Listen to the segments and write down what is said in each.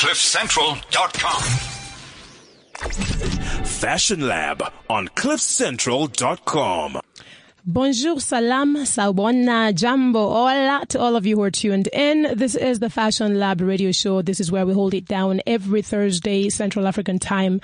CliffCentral.com. Fashion Lab on CliffCentral.com. Bonjour, salam, sawbona, jambo, hola to all of you who are tuned in. This is the Fashion Lab radio show. This is where we hold it down every Thursday, Central African time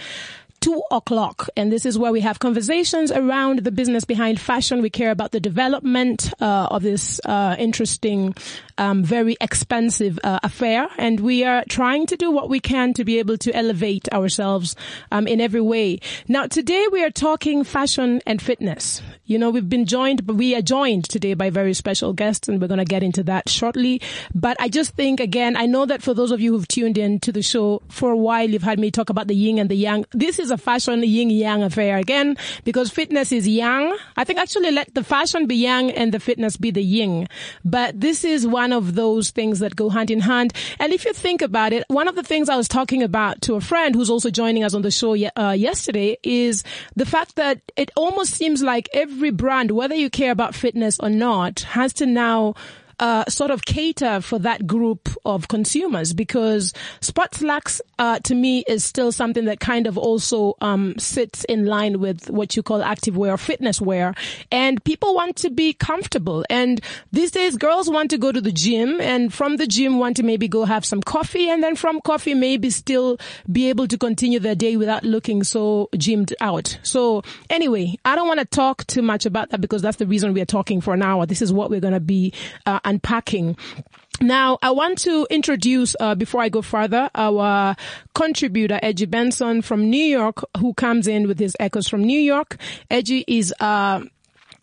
two o'clock. And this is where we have conversations around the business behind fashion. We care about the development uh, of this uh, interesting, um, very expensive uh, affair. And we are trying to do what we can to be able to elevate ourselves um, in every way. Now, today we are talking fashion and fitness. You know, we've been joined, but we are joined today by very special guests, and we're going to get into that shortly. But I just think, again, I know that for those of you who've tuned in to the show for a while, you've had me talk about the yin and the yang. This is a fashion yin yang affair again, because fitness is yang. I think actually let the fashion be yang and the fitness be the yin. But this is one of those things that go hand in hand. And if you think about it, one of the things I was talking about to a friend who's also joining us on the show uh, yesterday is the fact that it almost seems like every brand, whether you care about fitness or not, has to now uh, sort of cater for that group of consumers because sports luxe uh, to me is still something that kind of also um, sits in line with what you call active wear fitness wear. And people want to be comfortable. And these days girls want to go to the gym and from the gym want to maybe go have some coffee and then from coffee maybe still be able to continue their day without looking so gymmed out. So anyway I don't want to talk too much about that because that's the reason we are talking for an hour. This is what we're going to be uh, unpacking. Now, I want to introduce, uh, before I go further, our contributor, Edgy Benson from New York, who comes in with his echoes from New York. Edgy is, uh,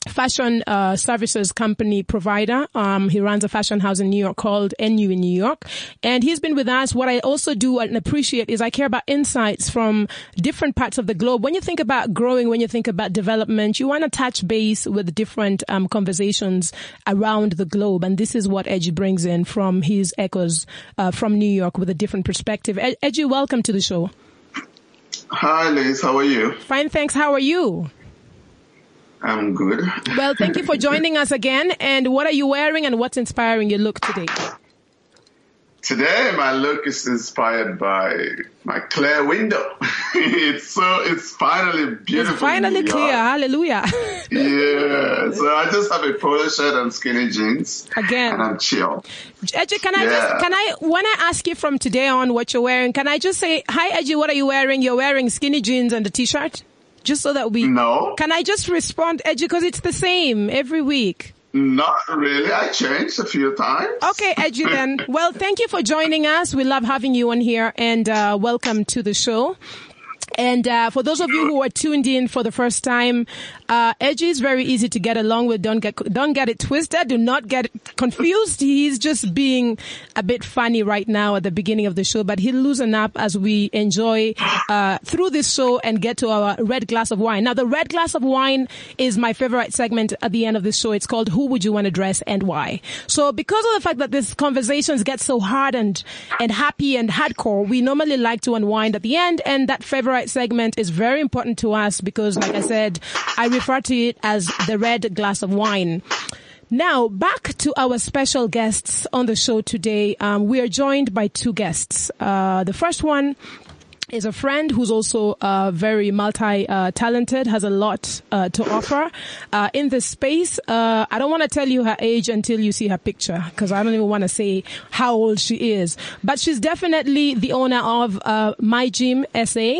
fashion uh, services company provider. Um, he runs a fashion house in New York called NU in New York, and he's been with us. What I also do and appreciate is I care about insights from different parts of the globe. When you think about growing, when you think about development, you want to touch base with different um, conversations around the globe, and this is what Edgy brings in from his echoes uh, from New York with a different perspective. Edgy, welcome to the show. Hi, Liz. How are you? Fine, thanks. How are you? I'm good. Well, thank you for joining us again. And what are you wearing and what's inspiring your look today? Today, my look is inspired by my clear window. it's so, it's finally beautiful. It's finally clear. Hallelujah. yeah. So I just have a polo shirt and skinny jeans. Again. And I'm chill. Edgy, can I yeah. just, can I, when I ask you from today on what you're wearing, can I just say, hi Edgy, what are you wearing? You're wearing skinny jeans and a t-shirt? Just so that we. No. Can I just respond, Edgy, because it's the same every week? Not really. I changed a few times. Okay, Edgy then. well, thank you for joining us. We love having you on here and uh, welcome to the show. And uh, for those of you who are tuned in for the first time, uh, Edgy is very easy to get along with. Don't get don't get it twisted. Do not get confused. He's just being a bit funny right now at the beginning of the show, but he'll loosen up as we enjoy uh, through this show and get to our red glass of wine. Now, the red glass of wine is my favorite segment at the end of this show. It's called "Who Would You Want to Dress and Why." So, because of the fact that these conversations get so hard and and happy and hardcore, we normally like to unwind at the end, and that favorite segment is very important to us because, like I said, I refer to it as the red glass of wine. Now, back to our special guests on the show today. Um, we are joined by two guests. Uh, the first one is a friend who's also uh, very multi-talented, uh, has a lot uh, to offer uh, in this space. Uh, I don't want to tell you her age until you see her picture because I don't even want to say how old she is. But she's definitely the owner of uh, My Gym SA.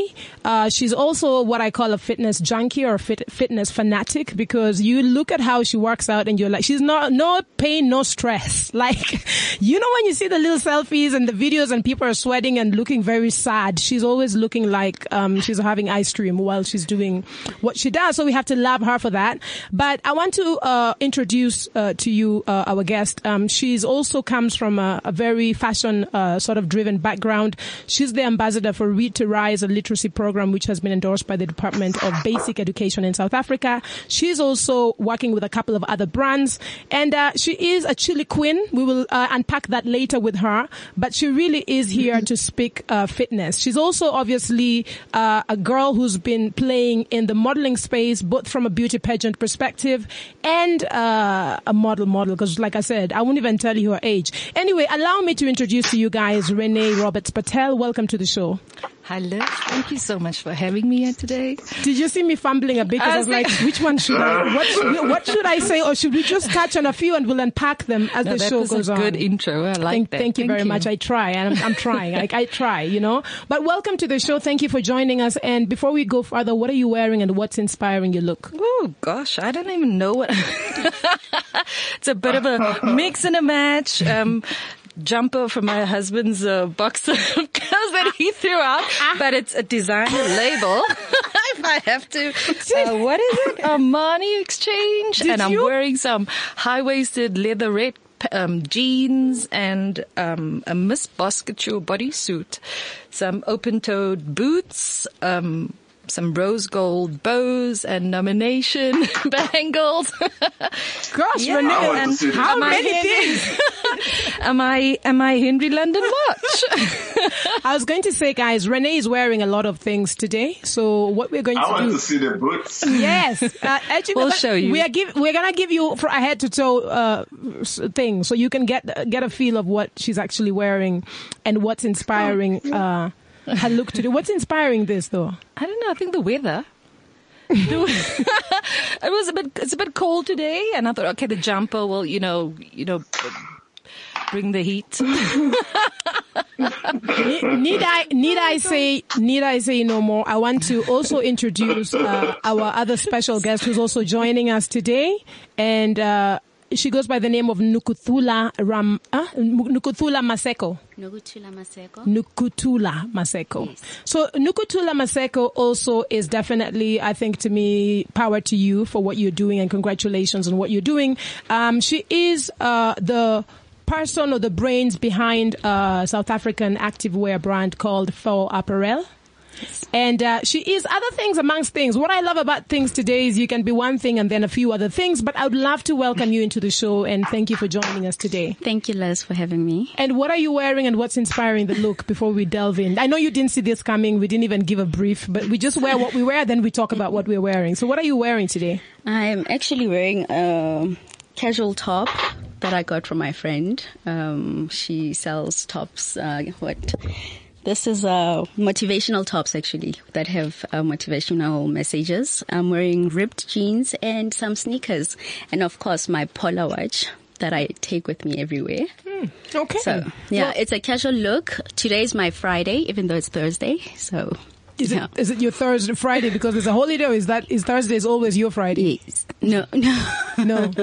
she's also what I call a fitness junkie or fit, fitness fanatic because you look at how she works out and you're like, she's not no pain, no stress. Like, you know when you see the little selfies and the videos and people are sweating and looking very sad. She's always always looking like um, she's having ice cream while she's doing what she does. So we have to love her for that. But I want to uh, introduce uh, to you uh, our guest. Um, she's also comes from a, a very fashion uh, sort of driven background. She's the ambassador for Read to Rise, a literacy program which has been endorsed by the Department of Basic Education in South Africa. She's also working with a couple of other brands, and uh, she is a chili queen. We will uh, unpack that later with her, but she really is here to speak fitness. She's also also obviously uh, a girl who's been playing in the modeling space, both from a beauty pageant perspective and uh, a model model. Because, like I said, I won't even tell you her age. Anyway, allow me to introduce to you guys Renee Roberts Patel. Welcome to the show. Hello. Thank you so much for having me here today. Did you see me fumbling a bit? Because I was like, which one should I? What should, what should I say, or should we just touch on a few and we'll unpack them as No, the that show was goes a on? good intro. I like thank, that. thank you very much. I try, and I'm, I'm trying. I, I try, you know. But welcome to the show. Thank you for joining us. And before we go further, what are you wearing and what's inspiring your look? Oh gosh, I don't even know what. it's a bit of a mix and a match. Um, jumper from my husband's uh, of clothes that he threw out, but it's a designer label. if I have to, uh, what is it? Armani Exchange, Did and I'm you? wearing some high-waisted leather red um, jeans and um, a Miss Basketball bodysuit, some open-toed boots. Um, some rose gold bows and nomination bangles. Gosh, Yeah, Renee, I want to and how Am I many Henry- things? am I am I Henry London Watch? I was going to say, guys, Renee is wearing a lot of things today. So what we're going to I to want do? to see the boots. Yes, uh, actually, We'll but show you. We are give, we're gonna give you for a head to toe uh, s- thing, so you can get get a feel of what she's actually wearing and what's inspiring uh, her look today. What's inspiring this though? I don't know. I think the weather. it was a bit. It's a bit cold today, and I thought, okay, the jumper will, you know, you know, bring the heat. Need I need I say need I say no more? I want to also introduce uh, our other special guest who's also joining us today, and uh, she goes by the name of Nukuthula Ram uh, Nukuthula Maseko. Nogutula Maseko. Nukutula Maseko. Yes. So Nukutula Maseko also is definitely, I think to me, power to you for what you're doing and congratulations on what you're doing. Um, she is, uh, the person or the brains behind a South African activewear brand called FAW Apparel. And uh, she is other things amongst things. What I love about things today is you can be one thing and then a few other things. But I would love to welcome you into the show and thank you for joining us today. Thank you, Les, for having me. And what are you wearing and what's inspiring the look before we delve in? I know you didn't see this coming. We didn't even give a brief, but we just wear what we wear, then we talk about what we're wearing. So what are you wearing today? I'm actually wearing a casual top that I got from my friend. Um, she sells tops. Uh, what? This is uh, motivational tops actually that have uh, motivational messages. I'm wearing ripped jeans and some sneakers, and of course my Polar watch that I take with me everywhere. Okay. So yeah, Well, it's a casual look. Today's my Friday, even though it's Thursday. So is yeah. it, is it your Thursday, Friday because it's a holiday or is that, is Thursday is always your Friday? Yes. No, no. No.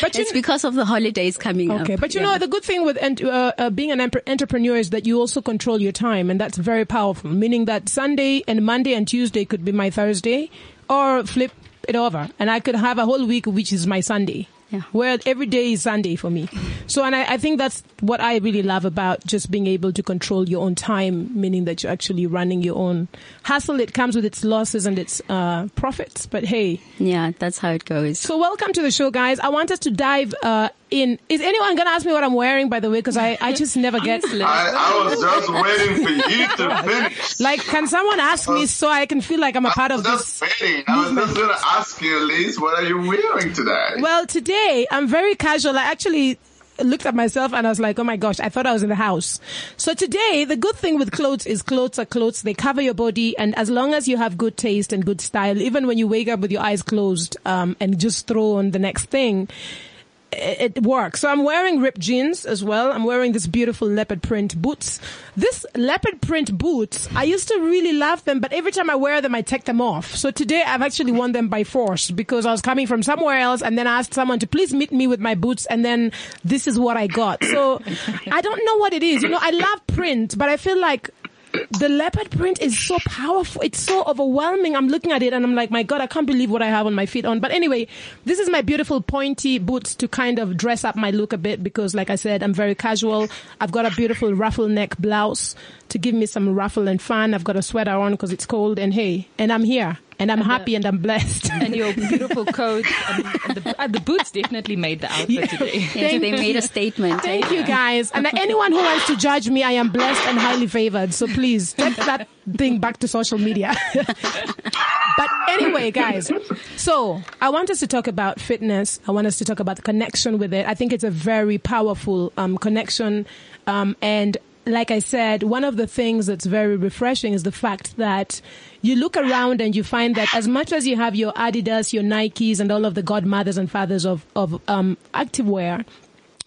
But It's because of the holidays coming up. Okay, but you Yeah. know the good thing with ent- uh, uh, being an entrepreneur is that you also control your time, and that's very powerful. Meaning that Sunday and Monday and Tuesday could be my Thursday, or flip it over, and I could have a whole week which is my Sunday. Yeah. Where every day is Sunday for me. So, and I, I think that's what I really love about just being able to control your own time, meaning that you're actually running your own hustle. It comes with its losses and its uh, profits, but hey, Yeah, that's how it goes. so welcome to the show, guys. I want us to dive uh, in. Is anyone going to ask me what I'm wearing, by the way? Because I, I just never get. I, I was just waiting for you to finish. Like, can someone ask me so I can feel like I'm a part I of was this? just waiting. I was just going to ask you, Liz, what are you wearing today? Well, today I'm very casual. I actually looked at myself and I was like, oh my gosh, I thought I was in the house. So today, the good thing with clothes is clothes are clothes. They cover your body. And as long as you have good taste and good style, even when you wake up with your eyes closed, um, and just throw on the next thing, it, it works. So I'm wearing ripped jeans as well. I'm wearing this beautiful leopard print boots. This leopard print boots, I used to really love them, but every time I wear them, I take them off. So today I've actually worn them by force because I was coming from somewhere else and then I asked someone to please meet me with my boots and then this is what I got. So I don't know what it is. You know, I love print, but I feel like the leopard print is so powerful. It's so overwhelming. I'm looking at it and I'm like, my God, I can't believe what I have on my feet on. But anyway, this is my beautiful pointy boots to kind of dress up my look a bit because like I said, I'm very casual. I've got a beautiful ruffle neck blouse to give me some ruffle and fun. I've got a sweater on because it's cold and hey, and I'm here. and I'm happy and I'm blessed. And your beautiful coat and, and the, uh, the boots definitely made the outfit today. Yes, they made a statement. Thank you guys. And anyone who wants to judge me, I am blessed and highly favored. So please take that thing back to social media. but anyway, guys, so I want us to talk about fitness. I want us to talk about the connection with it. I think it's a very powerful um, connection. Um, and like I said, one of the things that's very refreshing is the fact that you look around and you find that as much as you have your Adidas, your Nikes, and all of the godmothers and fathers of of um, activewear,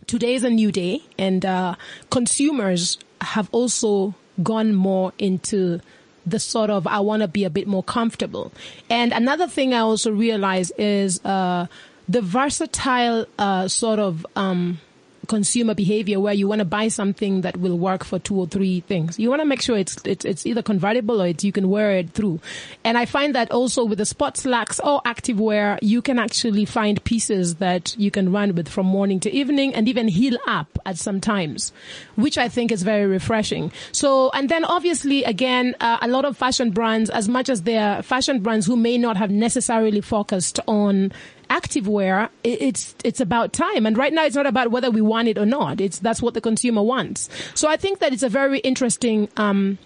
today is a new day, and uh, consumers have also gone more into the sort of I want to be a bit more comfortable. And another thing I also realize is uh, the versatile uh, sort of um, consumer behavior where you want to buy something that will work for two or three things. You want to make sure it's, it's, it's either convertible or it's, you can wear it through. And I find that also with the sports slacks or active wear, you can actually find pieces that you can run with from morning to evening and even heal up at some times, which I think is very refreshing. So, and then obviously again, uh, a lot of fashion brands, as much as they're fashion brands who may not have necessarily focused on activewear, it's it's about time. And right now, it's not about whether we want it or not. It's that's what the consumer wants. So I think that it's a very interesting. Um,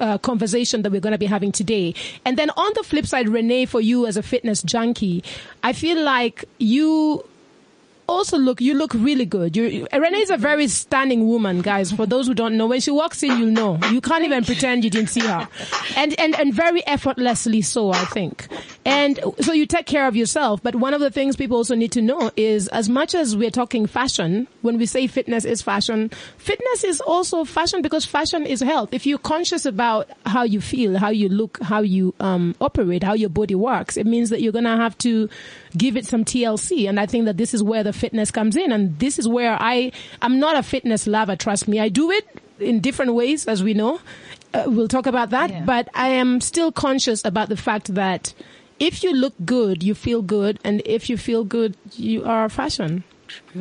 uh, conversation that we're going to be having today. And then on the flip side, Renee, for you as a fitness junkie, I feel like you also look you look really good. You Renee is a very stunning woman, guys. For those who don't know, when she walks in, you'll know. You can't even pretend you didn't see her, and and and very effortlessly so, I think. And so you take care of yourself. But one of the things people also need to know is, as much as we're talking fashion, when we say fitness is fashion, fitness is also fashion because fashion is health. If you're conscious about how you feel, how you look, how you um, operate, how your body works, it means that you're gonna have to give it some TLC. And I think that this is where the fitness comes in. And this is where I, I'm not a fitness lover, trust me. I do it in different ways, as we know. Uh, we'll talk about that. Yeah. But I am still conscious about the fact that if you look good, you feel good. And if you feel good, you are fashion.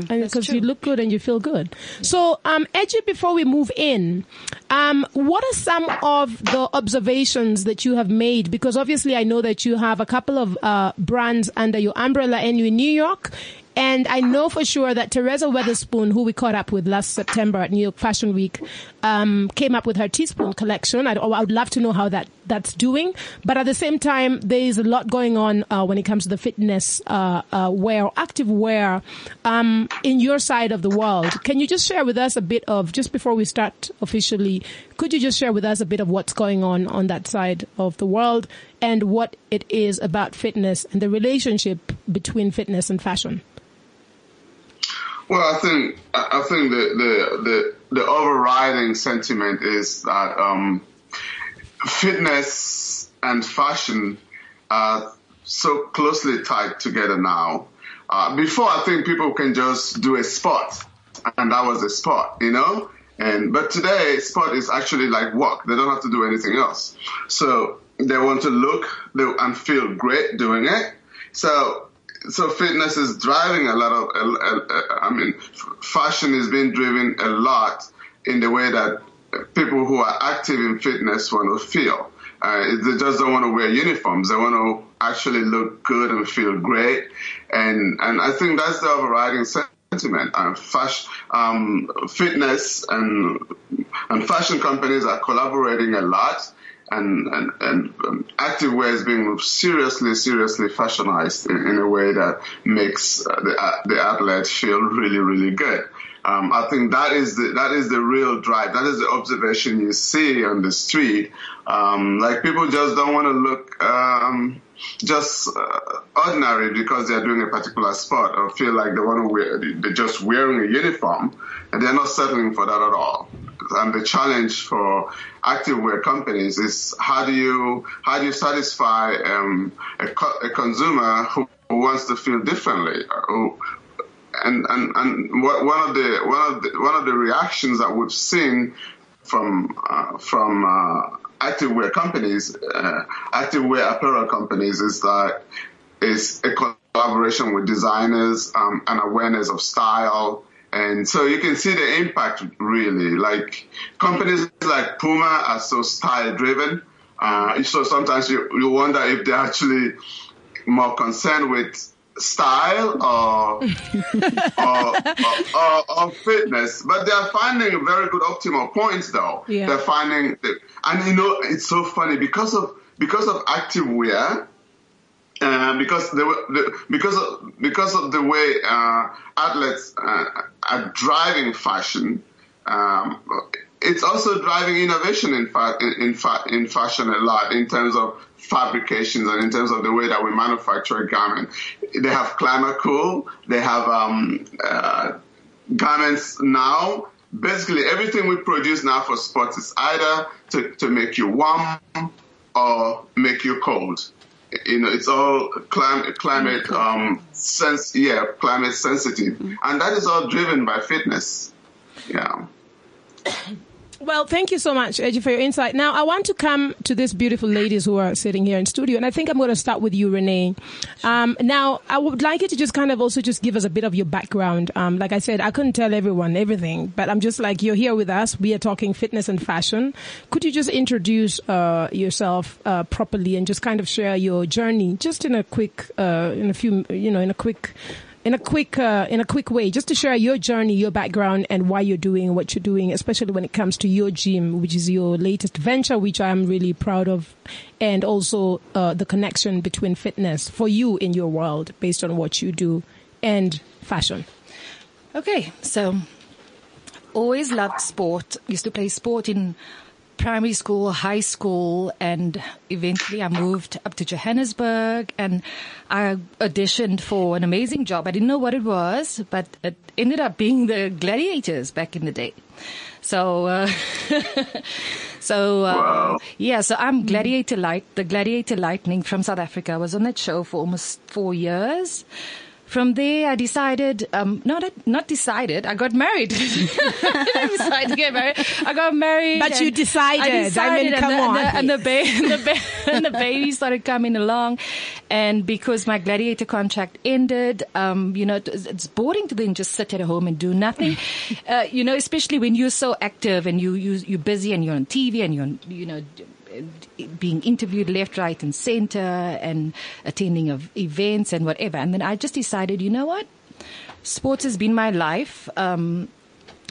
And because you look good and you feel good. So, um, Edgy, before we move in, um, what are some of the observations that you have made? Because obviously I know that you have a couple of, uh, brands under your umbrella and you in New York. And I know for sure that Teresa Weatherspoon, who we caught up with last September at New York Fashion Week, um, came up with her teaspoon collection. I'd, I would love to know how that that's doing. But at the same time, there is a lot going on uh, when it comes to the fitness uh, uh, wear, active wear, um, in your side of the world. Can you just share with us a bit of just before we start officially? Could you just share with us a bit of what's going on on that side of the world and what it is about fitness and the relationship between fitness and fashion? Well, I think I think the the the, the overriding sentiment is that um, fitness and fashion are so closely tied together now. Uh, before, I think people can just do a sport, and that was a sport, you know. And but today, sport is actually like work. They don't have to do anything else. So they want to look and feel great doing it. So so fitness is driving a lot of, I mean, fashion is being driven a lot in the way that people who are active in fitness want to feel. Uh, they just don't want to wear uniforms. They want to actually look good and feel great. And, and I think that's the overriding sentiment. Um, fashion, um, fitness and, and fashion companies are collaborating a lot and, and, and um, activewear is being seriously, seriously fashionized in, in a way that makes uh, the, uh, the athlete feel really, really good. Um, I think that is the that is the real drive. That is the observation you see on the street. Um, like people just don't want to look um, just uh, ordinary because they're doing a particular sport or feel like they want to wear. They're just wearing a uniform, and they're not settling for that at all. And the challenge for activewear companies is how do you how do you satisfy um, a, co- a consumer who, wants to feel differently, who, and and and one of the one of the one of the reactions that we've seen from uh, from uh, activewear companies, uh, activewear apparel companies, is that is a collaboration with designers um, and awareness of style. And so you can see the impact really. Like companies like Puma are so style driven. Uh, so sometimes you, you wonder if they're actually more concerned with style or, or, or, or, fitness, but they're finding very good optimal points though. Yeah. They're finding, and you know, it's so funny because of, because of active wear, uh, because the, because of because of the way uh, athletes uh, are driving fashion, um, it's also driving innovation in, fa- in, fa- in fashion a lot in terms of fabrications and in terms of the way that we manufacture a garment. They have ClimaCool. They have um, uh, garments now. Basically, everything we produce now for sports is either to, to make you warm or make you cold you know, it's all climate, climate, um, sense, yeah, climate sensitive. Mm-hmm. And that is all driven by fitness. Yeah. Well, thank you so much, Edgy, for your insight. Now, I want to come to these beautiful ladies who are sitting here in studio, and I think I'm going to start with you, Renee. Um, now, I would like you to just kind of also just give us a bit of your background. Um, like I said, I couldn't tell everyone everything, but I'm just like, you're here with us. We are talking fitness and fashion. Could you just introduce uh, yourself uh, properly and just kind of share your journey, just in a quick, uh, in a few, you know, in a quick in a quick uh, in a quick way, just to share your journey, your background, and why you're doing what you're doing, especially when it comes to your gym, which is your latest venture, which I'm really proud of, and also uh, the connection between fitness for you in your world, based on what you do, and fashion. Okay, so always loved sport. Used to play sport in primary school, high school, and eventually I moved up to Johannesburg and I auditioned for an amazing job. I didn't know what it was, but it ended up being the Gladiators back in the day. So, uh, so uh, wow. yeah, so I'm Gladiator Light, the Gladiator Lightning from South Africa. I was on that show for almost four years from there, I decided, um, not, not decided, I got married. I decided to get married. I got married. But you decided. I decided. I mean, come and the, on. And the, and, the ba- and, the ba- and the baby started coming along. And because my gladiator contract ended, um, you know, it's boring to then just sit at home and do nothing. Uh, you know, especially when you're so active and you, you, you're busy and you're on TV and you're, you know, being interviewed left, right, and center, and attending of events and whatever. And then I just decided, you know what, sports has been my life. Um,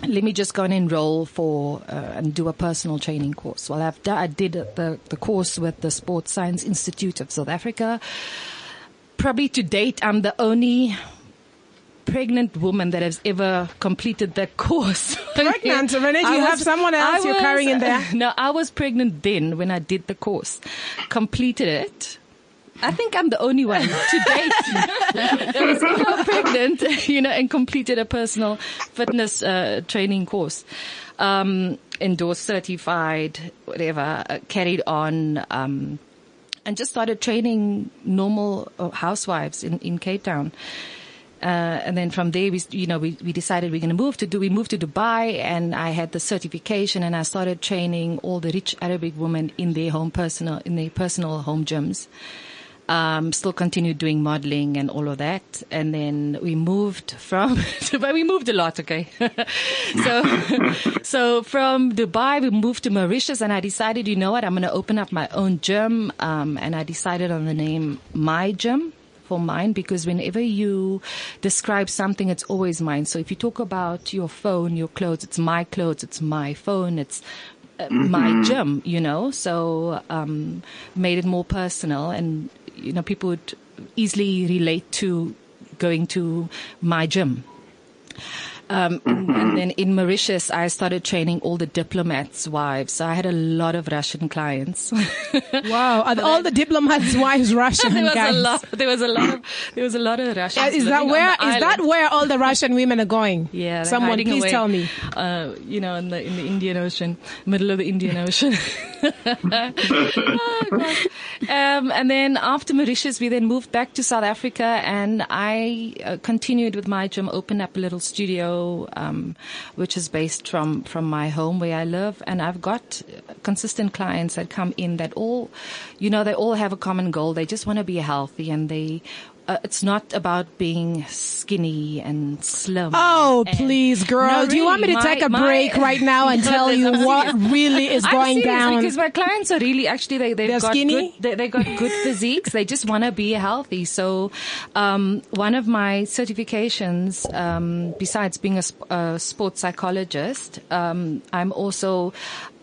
let me just go and enroll for uh, and do a personal training course. Well, I've done, I did the the course with the Sports Science Institute of South Africa. Probably to date, I'm the only pregnant woman that has ever completed that course. Pregnant? Renee, you was, have someone else you're carrying in there? No, I was pregnant then when I did the course. Completed it. I think I'm the only one to date that was ever pregnant, you know, and completed a personal fitness uh, training course. Um, endorsed, certified, whatever, uh, carried on, um, and just started training normal uh, housewives in, in Cape Town. Uh, and then from there, we, you know, we, we decided we're going to move to do, we moved to Dubai and I had the certification and I started training all the rich Arabic women in their home personal, in their personal home gyms. Um, still continued doing modeling and all of that. And then we moved from Dubai. We moved a lot, okay? so, so from Dubai, we moved to Mauritius and I decided, you know what? I'm going to open up my own gym. Um, and I decided on the name My Gym for mine because whenever you describe something, it's always mine. So if you talk about your phone, your clothes, it's my clothes, it's my phone, it's uh, mm-hmm. my gym, you know, so, um, made it more personal and, you know, people would easily relate to going to my gym. Um, and then in Mauritius, I started training all the diplomats' wives. So I had a lot of Russian clients. wow, are all the diplomats' wives Russian there was guys? A lot, there was a lot of there was a lot of Russians. is that where is island. that where all the Russian women are going? Yeah, someone please away, tell me. Uh, you know, in the in the Indian Ocean, middle of the Indian Ocean. oh, um, and then after Mauritius, we then moved back to South Africa, and I uh, continued with my gym, opened up a little studio um, which is based from from my home where I live, and I've got consistent clients that come in that all, you know, they all have a common goal. They just want to be healthy, and they uh, it's not about being skinny and slim. Oh, and- please, girl. No, Do you want me to really, take a my- break right now and tell you what really is I'm going down? because my clients are really actually they they've They're got skinny? good they, they got good physiques. They just want to be healthy. So, um, one of my certifications, um, besides being a, a sports psychologist, um, I'm also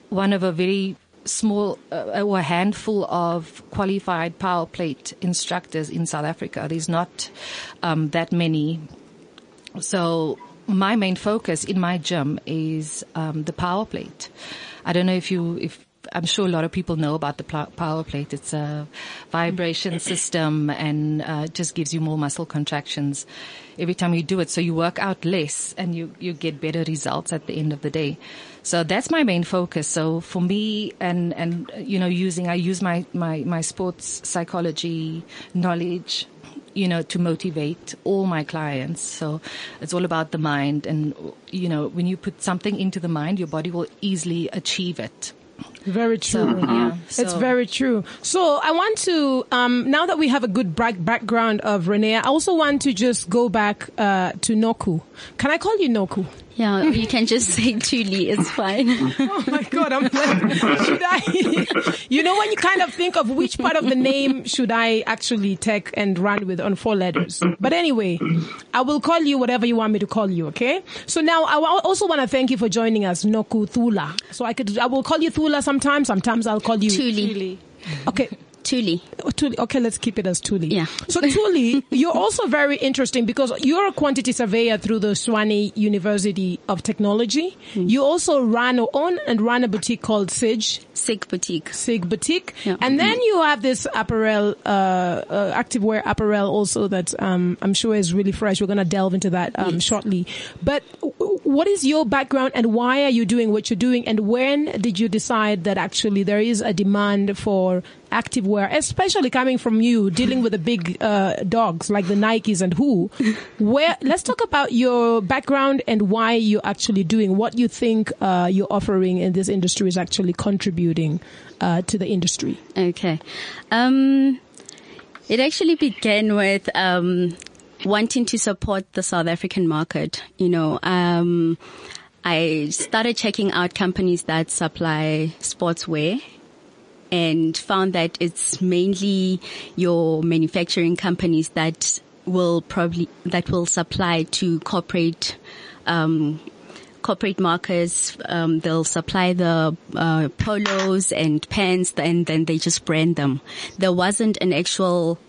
one of a very small uh, or a handful of qualified power plate instructors in South Africa. There's not um, that many so my main focus in my gym is um, the power plate. I don't know if you, if I'm sure a lot of people know about the power plate. It's a vibration system and uh, just gives you more muscle contractions every time you do it. So you work out less and you, you get better results at the end of the day. So that's my main focus. So for me and, and, you know, using, I use my, my, my sports psychology knowledge you know, to motivate all my clients. So it's all about the mind. And, you know, when you put something into the mind, your body will easily achieve it. Very true. So, yeah. It's very true. So I want to, um, now that we have a good background of Renee, I also want to just go back uh, to Noku. Can I call you Noku? Yeah, you can just say Thuli. It's fine. Oh my god, I'm like, should I? you know, when you kind of think of which part of the name should I actually take and run with on four letters. But anyway, I will call you whatever you want me to call you, okay? So now I also want to thank you for joining us, Noku Thula. So I could, I will call you Thula sometimes, sometimes I'll call you. Thuli. Okay. Thuli. Oh, Thuli. Okay, let's keep it as Thuli. Yeah. So Thuli, you're also very interesting because you're a quantity surveyor through the Tshwane University of Technology. Hmm. You also run or own and run a boutique called Sige. Sig Boutique. Sig Boutique. Yeah. And then you have this apparel, uh, uh, activewear apparel also that, um, I'm sure is really fresh. We're going to delve into that, um, shortly. But what is your background and why are you doing what you're doing? And when did you decide that actually there is a demand for activewear, especially coming from you dealing with the big, uh, dogs like the Nikes and who? Where, let's talk about your background and why you're actually doing what you think, uh, you're offering in this industry is actually contributing, uh, to the industry. Okay. Um, it actually began with um, wanting to support the South African market. You know, um, I started checking out companies that supply sportswear and found that it's mainly your manufacturing companies that will probably that will supply to corporate um, corporate markets. Um, they'll supply the uh, polos and pants, and then they just brand them. There wasn't an actual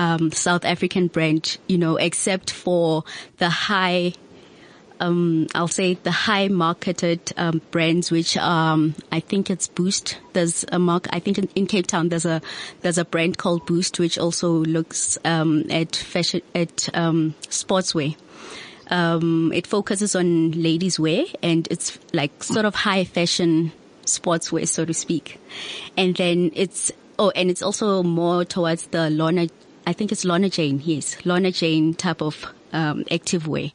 um, South African brand, you know, except for the high um, I'll say the high marketed um, brands, which um, I think it's Boost. There's a mark. I think in, in Cape Town there's a there's a brand called Boost, which also looks um, at fashion at um, sportswear. Um, it focuses on ladies' wear, and it's like sort of high fashion sportswear, so to speak. And then it's oh, and it's also more towards the Lorna. I think it's Lorna Jane. Yes, Lorna Jane type of um, active wear.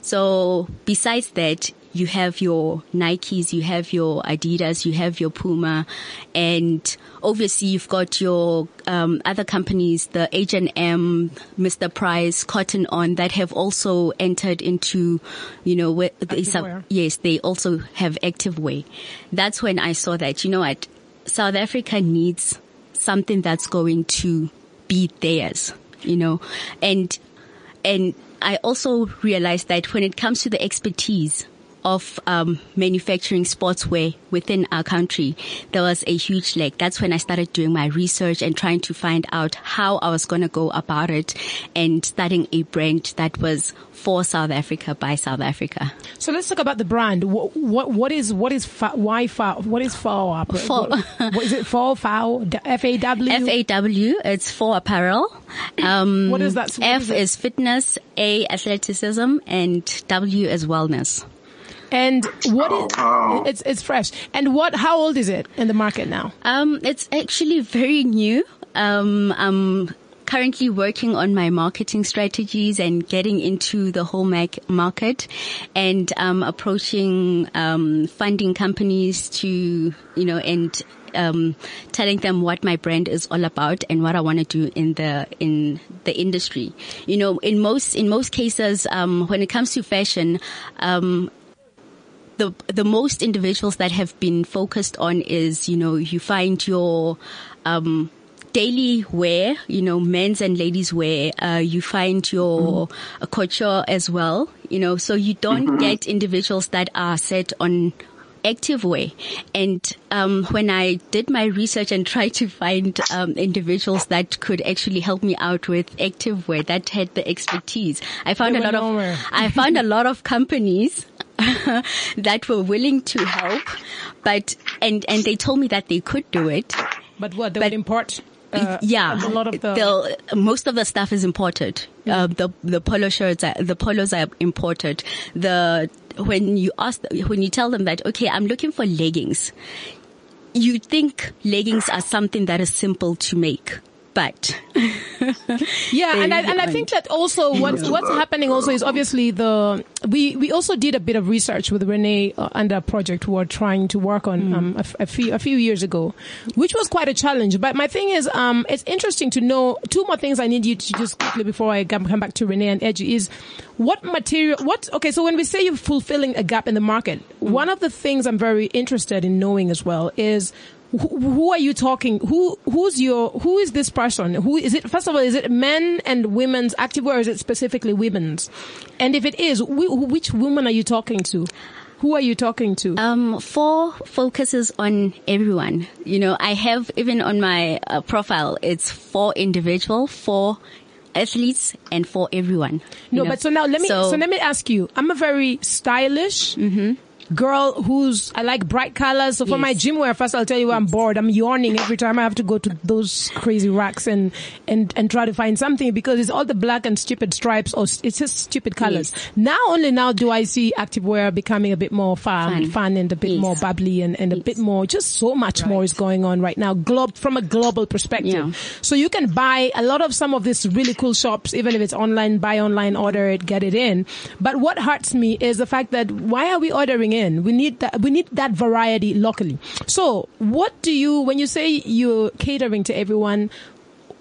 So besides that, you have your Nikes, you have your Adidas, you have your Puma, and obviously you've got your um, other companies, the H&M, Mr. Price, Cotton On, that have also entered into, you know, where they sub- yes, they also have active wear. That's when I saw that, you know what, South Africa needs something that's going to be theirs, you know, and and I also realized that when it comes to the expertise of um, manufacturing sportswear within our country, there was a huge lack. That's when I started doing my research and trying to find out how I was going to go about it and starting a brand that was for South Africa by South Africa. So let's talk about the brand. What what, what is what is fa- why fa- what is FAW? opera- Faw. What, what is it? FAW, FAW, F A W. FAW, it's for apparel. Um, What is that? What F is is fitness, A athleticism, and W is wellness. And what Oh, is wow. it's it's fresh. And what? How old is it in the market now? Um, it's actually very new. Um, I'm currently working on my marketing strategies and getting into the whole mac- market and um, approaching um, funding companies to, you know, and um, telling them what my brand is all about and what I want to do in the in the industry. You know, in most in most cases, um, when it comes to fashion, um, the the most individuals that have been focused on is you know you find your um, daily wear, you know, men's and ladies wear. Uh, you find your mm-hmm. couture as well, you know, so you don't mm-hmm. get individuals that are set on active wear. And um, when I did my research and tried to find um, individuals that could actually help me out with active wear that had the expertise, I found a lot of I found a lot of companies that were willing to help, but and and they told me that they could do it. But what they but, would import? Uh, yeah, a lot of the most of the stuff is imported. Uh, the the polo shirts, are, the polos are imported. The when you ask when you tell them that okay, I'm looking for leggings, you think leggings are something that is simple to make but yeah, and I, and I think that also what's what's happening also is obviously the we we also did a bit of research with Renee uh, under a project we were trying to work on mm. um, a, a, few a few years ago, which was quite a challenge. But my thing is, um, it's interesting to know two more things I need you to just quickly before I come back to Renee and Edgy is what material what okay so when we say you're fulfilling a gap in the market, mm. one of the things I'm very interested in knowing as well is who are you talking? Who who's your who is this person? Who is it? First of all, is it men and women's activewear, or is it specifically women's? And if it is, which women are you talking to? Who are you talking to? Um, FAW focuses on everyone. You know, I have even on my uh, profile, it's four individual, four athletes, and for everyone. No, know? but so now let me so, so, let me ask you. I'm a very stylish. Mm-hmm girl who's I like bright colors. So for yes. my gym wear, first I'll tell you I'm bored. I'm yawning every time I have to go to those crazy racks and and and try to find something because it's all the black and stupid stripes or it's just stupid colors. Yes. Now only now do I see activewear becoming a bit more fun, fun, fun and a bit yes. more bubbly and, and a bit more. Just so much right. more is going on right now. Globe from a global perspective. Yeah. So you can buy a lot of some of these really cool shops, even if it's online. Buy online, order it, get it in. But what hurts me is the fact that why are we ordering it? In. We need that, we need that variety locally. So what do you, when you say you're catering to everyone,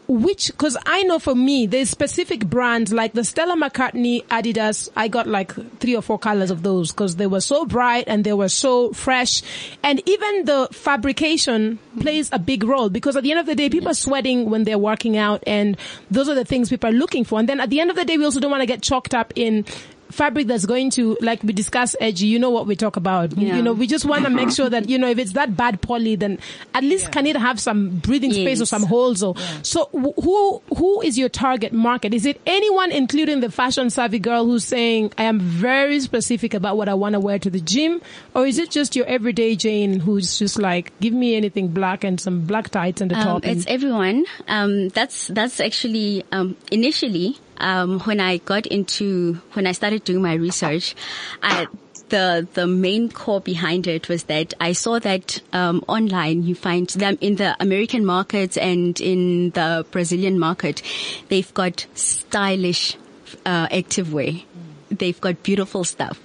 which, cause I know for me, there's specific brands like the Stella McCartney Adidas. I got like three or four colors of those cause they were so bright and they were so fresh. And even the fabrication plays a big role because at the end of the day, people are sweating when they're working out and those are the things people are looking for. And then at the end of the day, we also don't want to get chalked up in fabric that's going to, like we discussed, edgy, you know what we talk about. Yeah. You know, we just want to make sure that, you know, if it's that bad poly, then at least yeah. can it have some breathing space yes. or some holes or, yeah. so who, who is your target market? Is it anyone, including the fashion savvy girl who's saying, I am very specific about what I want to wear to the gym? Or is it just your everyday Jane who's just like, give me anything black and some black tights and the um, top? It's everyone. Um, that's, that's actually, um, initially, um, when I got into, when I started doing my research, I, the the main core behind it was that I saw that um, online you find them in the American market and in the Brazilian market, they've got stylish uh, activewear. They've got beautiful stuff,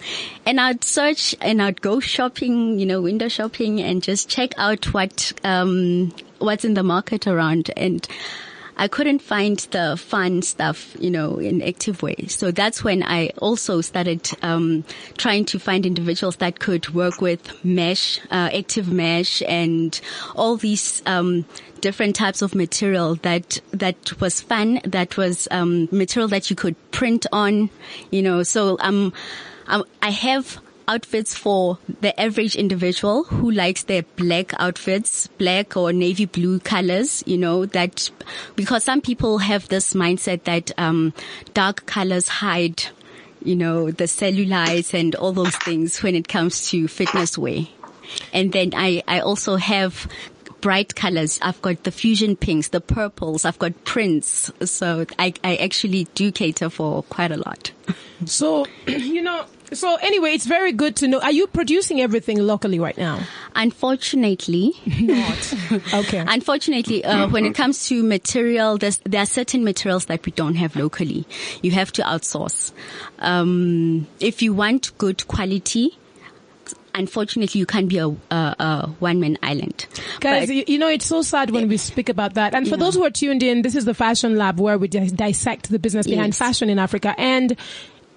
and I'd search and I'd go shopping, you know, window shopping, and just check out what um, what's in the market around and I couldn't find the fun stuff, you know, in active ways. So that's when I also started um, trying to find individuals that could work with mesh, uh, active mesh, and all these um, different types of material that that was fun, that was um, material that you could print on, you know. So um, um I have outfits for the average individual who likes their black outfits, black or navy blue colors, you know, that because some people have this mindset that um, dark colors hide, you know, the cellulite and all those things when it comes to fitness wear. And then I, I also have bright colors. I've got the fusion pinks, the purples. I've got prints. So I, I actually do cater for quite a lot. So, you know, So anyway, it's very good to know. Are you producing everything locally right now? Unfortunately, Not. okay. Unfortunately, uh, when it comes to material, there's, there are certain materials that we don't have locally. You have to outsource. Um, if you want good quality, unfortunately, you can't be a, a, a one-man island. Guys, you, you know, it's so sad when we speak about that. And for those who are tuned in, this is the Fashion Lab where we dis- dissect the business behind Yes. fashion in Africa. And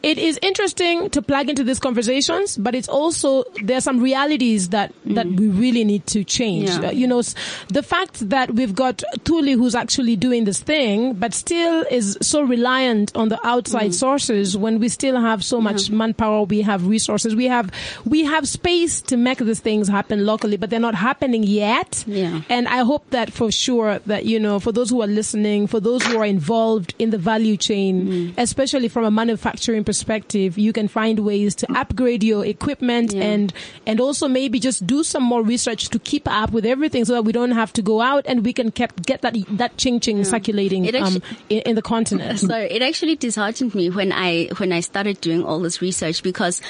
it is interesting to plug into these conversations, but it's also, there are some realities that, that we really need to change. Mm. Yeah. You know, the fact that we've got Thuli who's actually doing this thing, but still is so reliant on the outside Mm. sources when we still have so much manpower, we have resources, we have, we have space to make these things happen locally, but they're not happening yet. Yeah. And I hope that for sure that, you know, for those who are listening, for those who are involved in the value chain, Mm. especially from a manufacturing perspective, you can find ways to upgrade your equipment Yeah. and, and also maybe just do some more research to keep up with everything so that we don't have to go out and we can kept, get that, that ching ching circulating, It um, in, in the continent. So it actually disheartened me when I when I started doing all this research because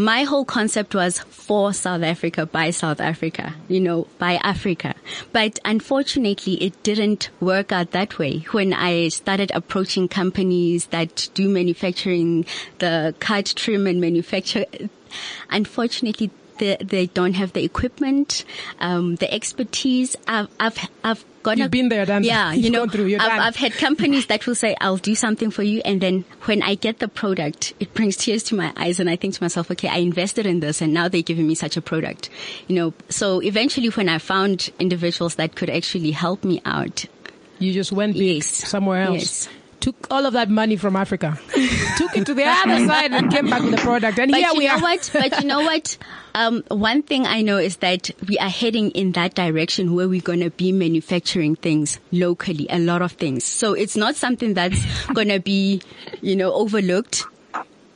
my whole concept was for South Africa, by South Africa, you know, by Africa. But unfortunately, it didn't work out that way. When I started approaching companies that do manufacturing, the cut, trim and manufacture, unfortunately, they, they don't have the equipment, um, the expertise. I've, I've, I've gone. You've been there, done. Yeah, You've know, gone through, I've. I've had companies that will say, I'll do something for you. And then when I get the product, it brings tears to my eyes. And I think to myself, okay, I invested in this and now they're giving me such a product. You know, so eventually when I found individuals that could actually help me out, You just went Yes. somewhere else. Yes. Took all of that money from Africa, took it to the other side and came back with the product. And but here we are. what? But you know what? Um, one thing I know is that we are heading in that direction where we're going to be manufacturing things locally, a lot of things. So it's not something that's going to be, you know, overlooked.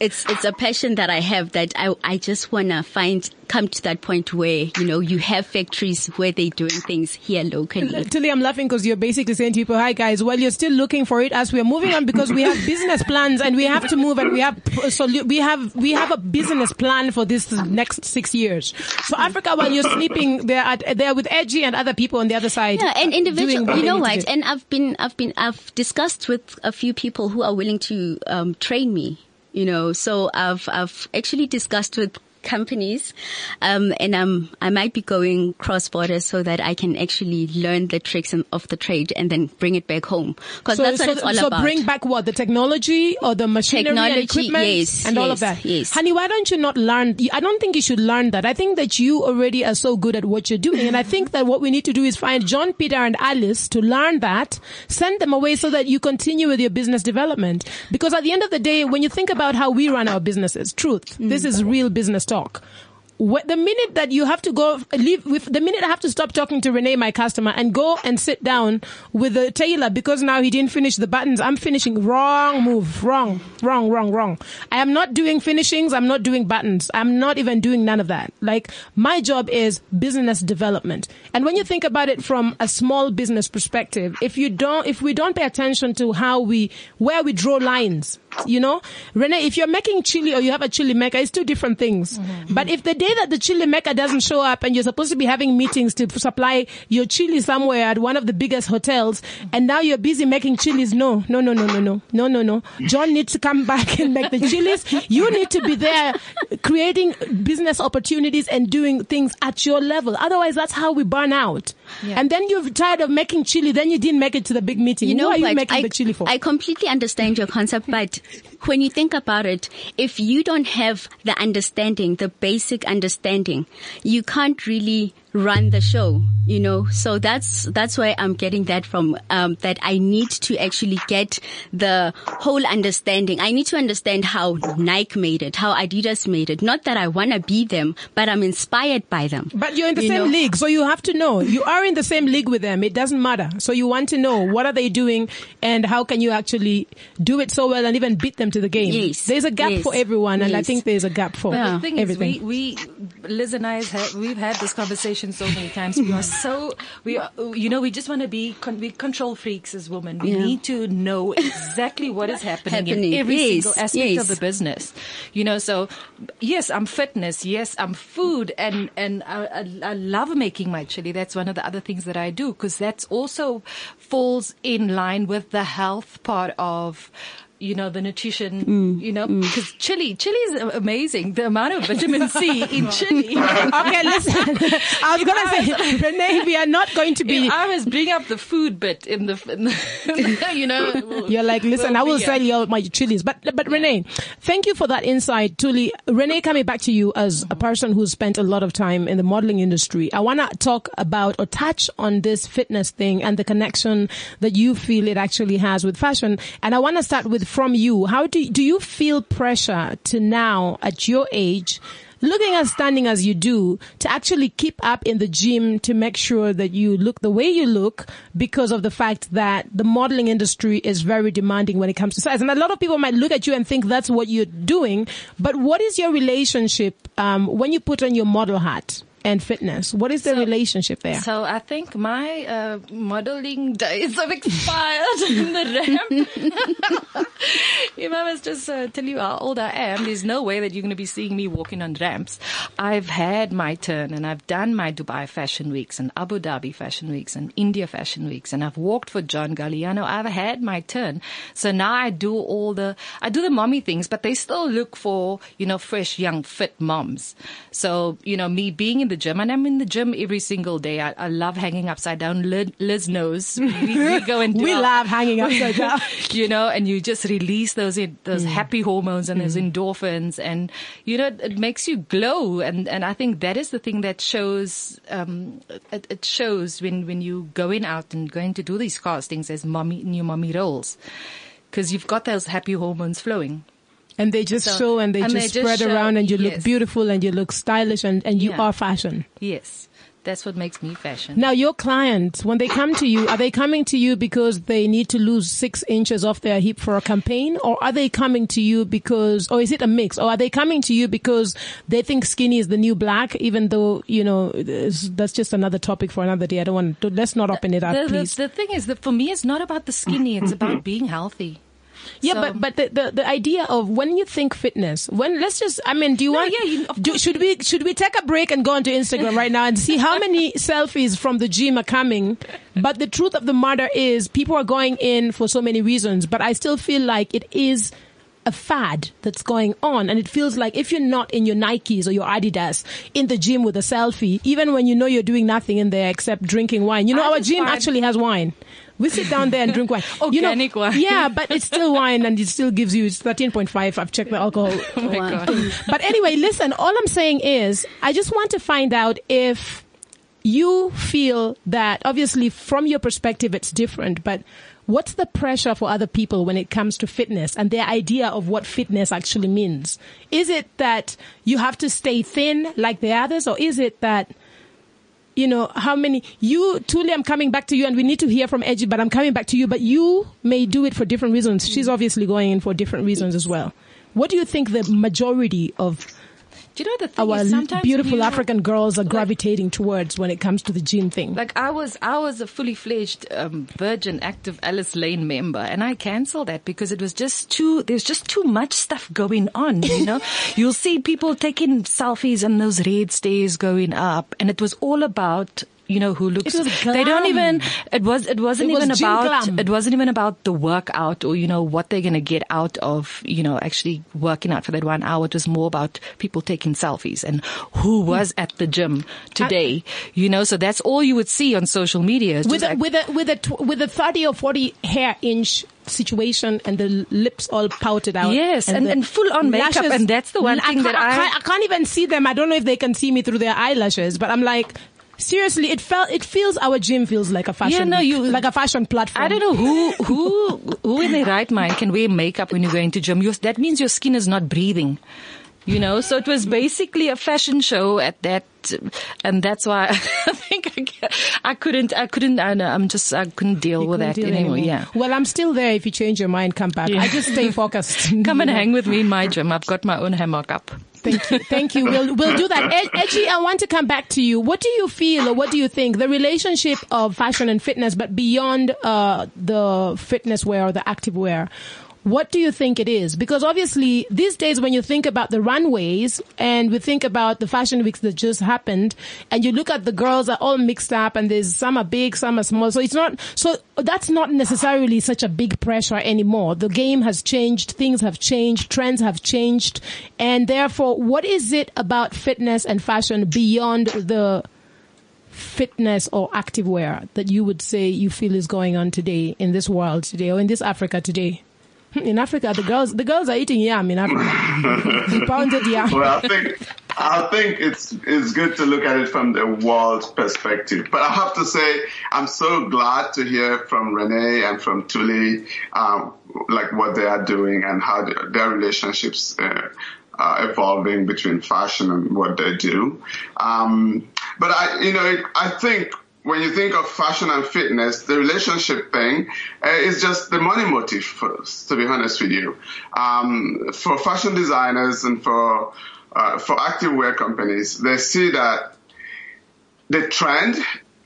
It's, it's a passion that I have that I, I just want to find, come to that point where, you know, you have factories where they're doing things here locally. Thuli, I'm laughing because you're basically saying to people, hi guys, well, you're still looking for it as we're moving on because we have business plans and we have to move and we have, so we have, we have a business plan for this next six years. So Africa, while you're sleeping, they're at, they're with Edgy and other people on the other side. Yeah, and individual, you know what? And I've been, I've been, I've discussed with a few people who are willing to um, train me. You know, so I've, I've actually discussed with companies, um, and um, I might be going cross border so that I can actually learn the tricks and- of the trade and then bring it back home. Because that's what so, it's all so about. bring back what the technology or the machinery and equipment yes, and all of yes, that. yes. Honey, why don't you not learn? I don't think you should learn that. I think that you already are so good at what you're doing, and I think that what we need to do is find John, Peter, and Alice to learn that, send them away so that you continue with your business development. Because at the end of the day, when you think about how we run our businesses, truth, Mm. this is real business talk. Wh- the minute that you have to go leave with the minute I have to stop talking to Renee, my customer, and go and sit down with the tailor because now he didn't finish the buttons, I'm finishing wrong move, wrong, wrong, wrong, wrong. I am not doing finishings. I'm not doing buttons. I'm not even doing none of that. Like my job is business development. And when you think about it from a small business perspective, if you don't, if we don't pay attention to how we, where we draw lines, you know, Renee, if you're making chili or you have a chili maker, it's two different things. Mm-hmm. But if the day that the chili maker doesn't show up and you're supposed to be having meetings to supply your chili somewhere at one of the biggest hotels and now you're busy making chilies, no, no, no, no, no, no, no, no, no. John needs to come back and make the chilies. You need to be there creating business opportunities and doing things at your level. Otherwise, that's how we burn out. And then you're tired of making chili, then you didn't make it to the big meeting. You know Who are you making I, the chili for? I completely understand your concept, but when you think about it, if you don't have the understanding, the basic understanding, you can't really run the show, you know? So that's, that's why I'm getting that from, um, that I need to actually get the whole understanding. I need to understand how Nike made it, how Adidas made it. Not that I want to be them, but I'm inspired by them. But you're in the You same know? league, so you have to know. You are in the same league with them. It doesn't matter. So you want to know what are they doing and how can you actually do it so well and even beat them to the game. Yes. There's a gap Yes. for everyone, and I think there's a gap for Yeah. The thing everything. is, we, we, Liz and I, have, we've had this conversation conversation so many times. We are so we are, you know we just want to be con- we control freaks as women. We Yeah. need to know exactly what is happening, Happening. in every Yes, single aspect yes. of the business. You know, so yes, I'm fitness. Yes, I'm food, and and I, I, I love making my chili. That's one of the other things that I do because that's also falls in line with the health part of. You know the nutrition. Mm, You know because chili, chili is amazing. The amount of vitamin C in chili. okay, listen. I was gonna say, Renee, we are not going to be. I was bring up the food bit in the, in the you know. You're like, listen, we'll I will sell you all my chilies. But, but Renee, thank you for that insight. Thuli, Renee, coming back to you as a person who's spent a lot of time in the modeling industry, I want to talk about or touch on this fitness thing and the connection that you feel it actually has with fashion. And I want to start with from you. How do, do you feel pressure to now at your age looking as standing as you do to actually keep up in the gym to make sure that you look the way you look because of the fact that the modeling industry is very demanding when it comes to size. And a lot of people might look at you and think that's what you're doing. But what is your relationship um, when you put on your model hat? And fitness. What is the relationship there? So I think my uh, modeling days have expired in the ramp. if I was just uh, tell you how old I am, there's no way that you're going to be seeing me walking on ramps. I've had my turn and I've done my Dubai Fashion Weeks and Abu Dhabi Fashion Weeks and India Fashion Weeks and I've walked for John Galliano. I've had my turn. So now I do all the, I do the mommy things, but they still look for, you know, fresh, young, fit moms. So, you know, me being in the gym and I'm in the gym every single day. I, I love hanging upside down. Liz, Liz knows. We, we go and do we our- love hanging upside down. you know, and you just release those those happy hormones and those endorphins, and you know, it makes you glow. And and I think that is the thing that shows. Um, it, it shows when when you going out and going to do these castings as mommy new mommy roles, because you've got those happy hormones flowing. And they just So- show and they and just they just spread show, around and you look beautiful and you look stylish and, and you Yeah. are fashion. Yes, that's what makes me fashion. Now, your clients, when they come to you, are they coming to you because they need to lose six inches off their hip for a campaign? Or are they coming to you because, or is it a mix? Or are they coming to you because they think skinny is the new black, even though, you know, that's just another topic for another day. I don't want to, let's not open it up, the, the, please. the thing is that for me, it's not about the skinny; it's about being healthy. Yeah, So- but but the, the the idea of when you think fitness, when let's just I mean, do you No, want? yeah, you- do, should we should we take a break and go onto Instagram right now and see how many selfies from the gym are coming? But the truth of the matter is, people are going in for so many reasons. But I still feel like it is a fad that's going on and it feels like if you're not in your Nikes or your Adidas in the gym with a selfie, even when you know you're doing nothing in there except drinking wine. You know, I our gym find- actually has wine. We sit down there and drink wine. You know- Organic wine. Yeah, but it's still wine and it still gives you it's 13.5. I've checked the alcohol. Oh my god! but anyway, listen, all I'm saying is I just want to find out if you feel that obviously from your perspective it's different, but what's the pressure for other people when it comes to fitness and their idea of what fitness actually means? Is it that you have to stay thin like the others or is it that you know, how many, you, Thuli, I'm coming back to you and we need to hear from Edgy, but I'm coming back to you, but you may do it for different reasons. She's obviously going in for different reasons as well. What do you think the majority of Do you know the thing our sometimes beautiful African girls are gravitating towards when it comes to the gym thing? Like I was, I was a fully fledged um, Virgin Active Alice Lane member, and I cancelled that because it was just too. There's just too much stuff going on. You know, you'll see people taking selfies and those red stairs going up, and it was all about. You know who looks. Was They don't even. It was. It wasn't It even gym about. glam. It wasn't even about the workout or you know what they're gonna get out of you know actually working out for that one hour. It was more about people taking selfies and who hmm. was at the gym today. you know, so that's all you would see on social media. With a, like- with a with a tw- with a 30 or 40 hair inch situation and the lips all pouted out. Yes, and- the and full on makeup, and that's the one I thing that can't- I- can't, I can't even see them. I don't know if they can see me through their eyelashes, but I'm like. Seriously, it felt it feels our gym feels like a fashion yeah, no, you- like a fashion platform. I don't know who who who in their right mind can wear makeup when you're going to gym. Your, that means your skin is not breathing. You know, so it was basically a fashion show at that, and that's why I think I, ca- I couldn't, I couldn't, I know, I'm just, I couldn't deal You with couldn't that deal anymore. anymore. Yeah. Well, I'm still there. If you change your mind, come back. Yeah. I just stay focused. Come and hang with me in my gym. I've got my own hammock up. Thank you. Thank you. We'll, we'll do that. Ed- Edgy, I want to come back to you. What do you feel or what do you think the relationship of fashion and fitness, but beyond, uh, the fitness wear or the active wear? What do you think it is? Because obviously these days when you think about the runways and we think about the fashion weeks that just happened and you look at the girls are all mixed up and there's some are big, some are small. So it's not, so that's not necessarily such a big pressure anymore. The game has changed. Things have changed. Trends have changed. And therefore, what is it about fitness and fashion beyond the fitness or active wear that you would say you feel is going on today in this world today or in this Africa today? In Africa, the girls the girls are eating yam in Africa. Pounded yam. Well, I think I think it's it's good to look at it from the world perspective. But I have to say, I'm so glad to hear from Renee and from Thuli, um, like what they are doing and how their, their relationships. Uh, uh, evolving between fashion and what they do. Um, but I, you know, I think when you think of fashion and fitness, the relationship thing uh, is just the money motive for us, to be honest with you. Um, for fashion designers and for uh, for active wear companies, they see that the trend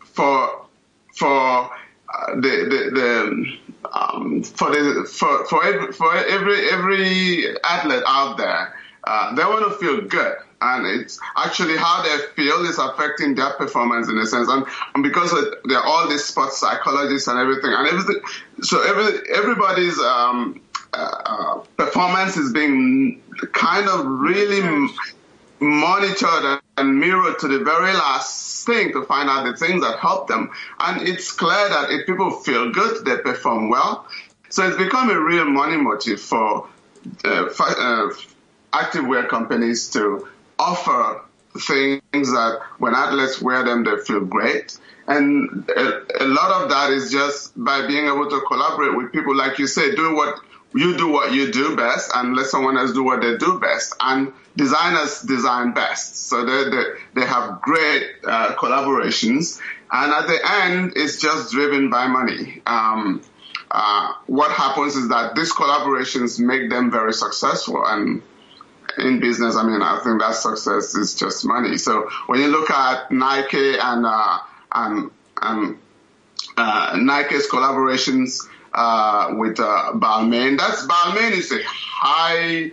for for uh, the the, the um, for the for for every, for every every athlete out there, uh, they want to feel good and it's actually how they feel is affecting their performance in a sense. And, and because they're all these sports psychologists and everything, and everything, so every, everybody's um, uh, performance is being kind of really monitored and mirrored to the very last thing to find out the things that help them. And it's clear that if people feel good, they perform well. So it's become a real money motive for uh, uh, active wear companies to offer things that when athletes wear them, they feel great. And a, a, lot of that is just by being able to collaborate with people, like you say, do what you do what you do best and let someone else do what they do best. And designers design best. So they, they, they have great uh, collaborations. And at the end, it's just driven by money. Um, uh, what happens is that these collaborations make them very successful and in business, I mean, I think that success is just money. So when you look at Nike and uh, and, and uh, Nike's collaborations uh, with uh, Balmain, that's Balmain is a high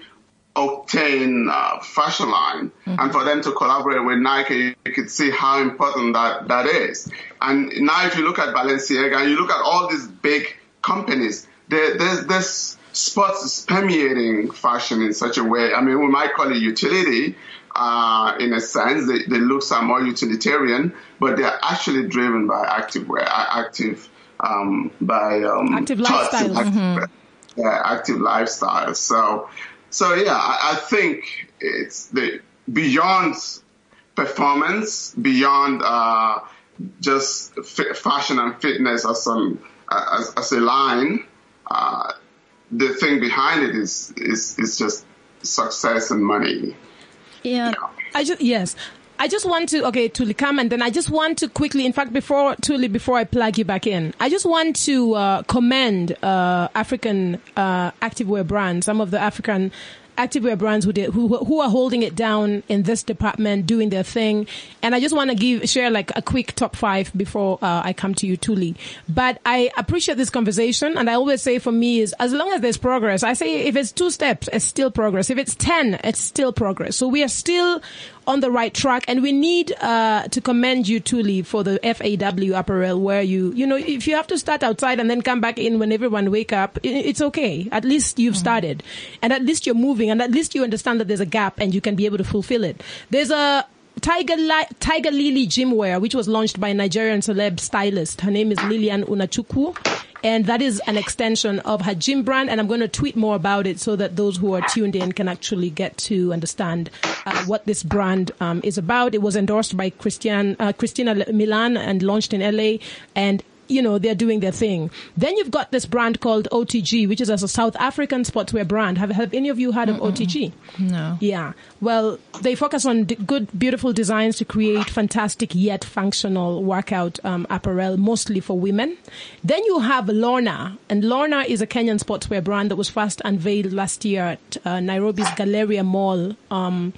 octane uh, fashion line, mm-hmm. and for them to collaborate with Nike, you could see how important that that is. And now, if you look at Balenciaga and you look at all these big companies, there, there's this sports is permeating fashion in such a way. I mean, we might call it utility, uh, in a sense. The, the looks are more utilitarian, but they're actually driven by active wear, active, um, by, um, active lifestyle. Mm-hmm. Yeah, active lifestyle. So, so yeah, I, I think it's the beyond performance, beyond, uh, just f- fashion and fitness as some, as, as a line, uh, the thing behind it is is is just success and money. Yeah. I just yes. I just want to okay Thuli come and then I just want to quickly in fact before Thuli before I plug you back in I just want to uh, commend uh, African uh, activewear brands some of the African activewear brands who, did, who who are holding it down in this department, doing their thing. And I just want to give share like a quick top five before uh, I come to you, Thuli. But I appreciate this conversation, and I always say for me is as long as there's progress. I say if it's two steps, it's still progress. If it's ten, it's still progress. So we are still on the right track, and we need uh, to commend you, Thuli, for the FAW apparel, where you, you know, if you have to start outside and then come back in when everyone wake up, it's okay. At least you've mm-hmm. started, and at least you're moving, and at least you understand that there's a gap, and you can be able to fulfill it. There's a Tiger, Li- Tiger Lily Gymwear, which was launched by Nigerian celeb stylist. Her name is Lilian Unachukwu. And that is an extension of her gym brand. And I'm going to tweet more about it so that those who are tuned in can actually get to understand uh, what this brand um, is about. It was endorsed by Christian, uh, Christina Milian and launched in LA. And you know, they're doing their thing. Then you've got this brand called OTG, which is a South African sportswear brand. Have, have any of you heard of OTG? No. Yeah. Well, they focus on d- good, beautiful designs to create fantastic yet functional workout um, apparel, mostly for women. Then you have Lorna, and Lorna is a Kenyan sportswear brand that was first unveiled last year at uh, Nairobi's Galleria Mall um,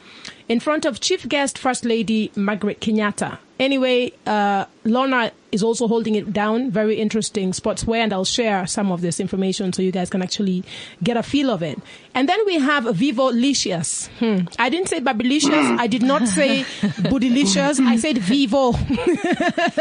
in front of Chief Guest First Lady Margaret Kenyatta. Anyway, uh, Lorna is also holding it down. Very interesting sportswear, and I'll share some of this information so you guys can actually get a feel of it. And then we have Vivo Licious. Hmm. I didn't say Babylicious. I did not say Bootylicious. I said Vivo. so,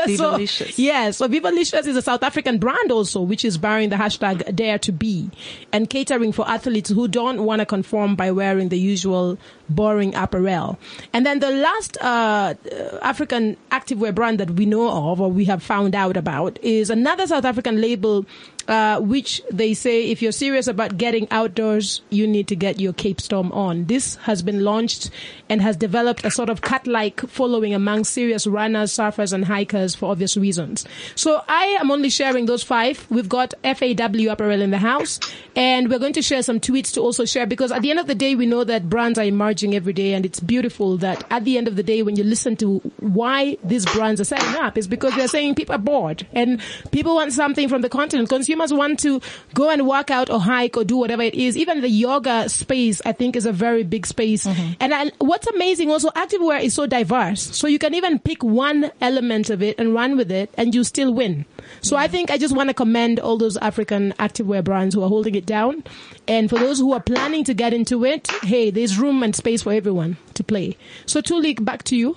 Vivolicious. yeah, so Vivolicious is a South African brand also, which is bearing the hashtag Dare to Be and catering for athletes who don't want to conform by wearing the usual boring apparel. And then the last uh, African activewear brand that we know of or we have found out about is another South African label uh, which they say if you're serious about getting outdoors, you need to get your Cape Storm on. This has been launched and has developed a sort of cat-like following among serious runners, surfers, and hikers for obvious reasons. So I am only sharing those five. We've got FAW apparel in the house, and we're going to share some tweets to also share because at the end of the day, we know that brands are emerging every day, and it's beautiful that at the end of the day, when you listen to why these brands are setting up, is because they're saying people are bored and people want something from the continent. Consumers want to go and work out or hike or do whatever it is. Even the yoga space, I think, is a very big space. And I, what's amazing also, activewear is so diverse. So you can even pick one element of it and run with it and you still win. So I think I just want to commend all those African activewear brands who are holding it down. And for those who are planning to get into it, hey, there's room and space for everyone to play. So Thuli, back to you.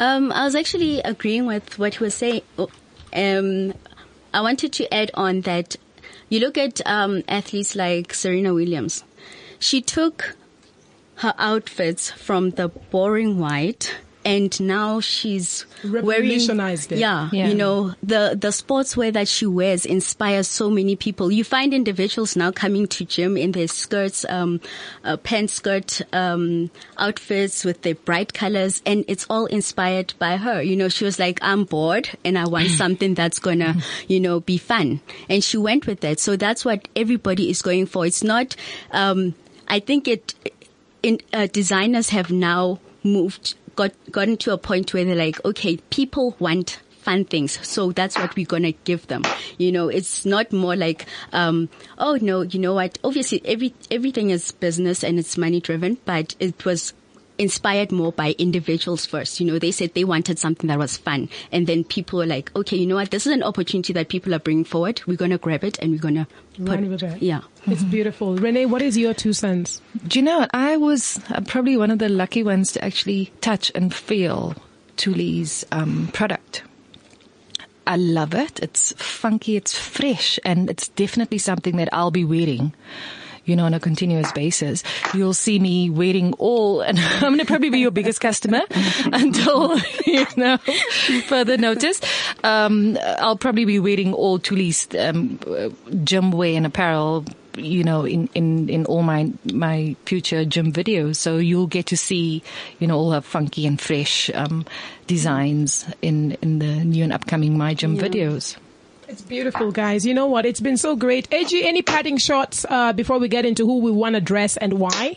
Um, I was actually agreeing with what he was saying. Um, I wanted to add on that you look at um, athletes like Serena Williams. She took her outfits from the boring white and now she's wearing Revolutionized it. yeah, Yeah. you know the the sportswear that she wears inspires so many people. You find individuals now coming to gym in their skirts um uh, pants skirt um outfits with their bright colors and it's all inspired by her. You know she was like i'm bored and i want something that's gonna you know be fun. And she went with that. So that's what everybody is going for. It's not um i think it in, uh, designers have now moved, got gotten to a point where they're like, okay, people want fun things, so that's what we're gonna give them. You know, it's not more like, um, oh no, you know what? Obviously, every everything is business and it's money driven, but it was inspired more by individuals first. You know, they said they wanted something that was fun. And then people were like, okay, you know what? This is an opportunity that people are bringing forward. We're going to grab it and we're going to put, Run with it. yeah. It's beautiful. Renee, what is your two cents? Do you know what? I was uh, probably one of the lucky ones to actually touch and feel Thuli's um, product. I love it. It's funky, it's fresh, and it's definitely something that I'll be wearing. You know, on a continuous basis, you'll see me wearing all, and I'm going to probably be your biggest customer until you know further notice. Um, I'll probably be wearing all Thuli's um, uh, gym wear and apparel you know, in, in, in all my, my future gym videos. So you'll get to see, you know, all her funky and fresh, um, designs in, in the new and upcoming My Gym videos. It's beautiful, guys. You know what? It's been so great. AG, any parting shots uh, before we get into who we want to dress and why?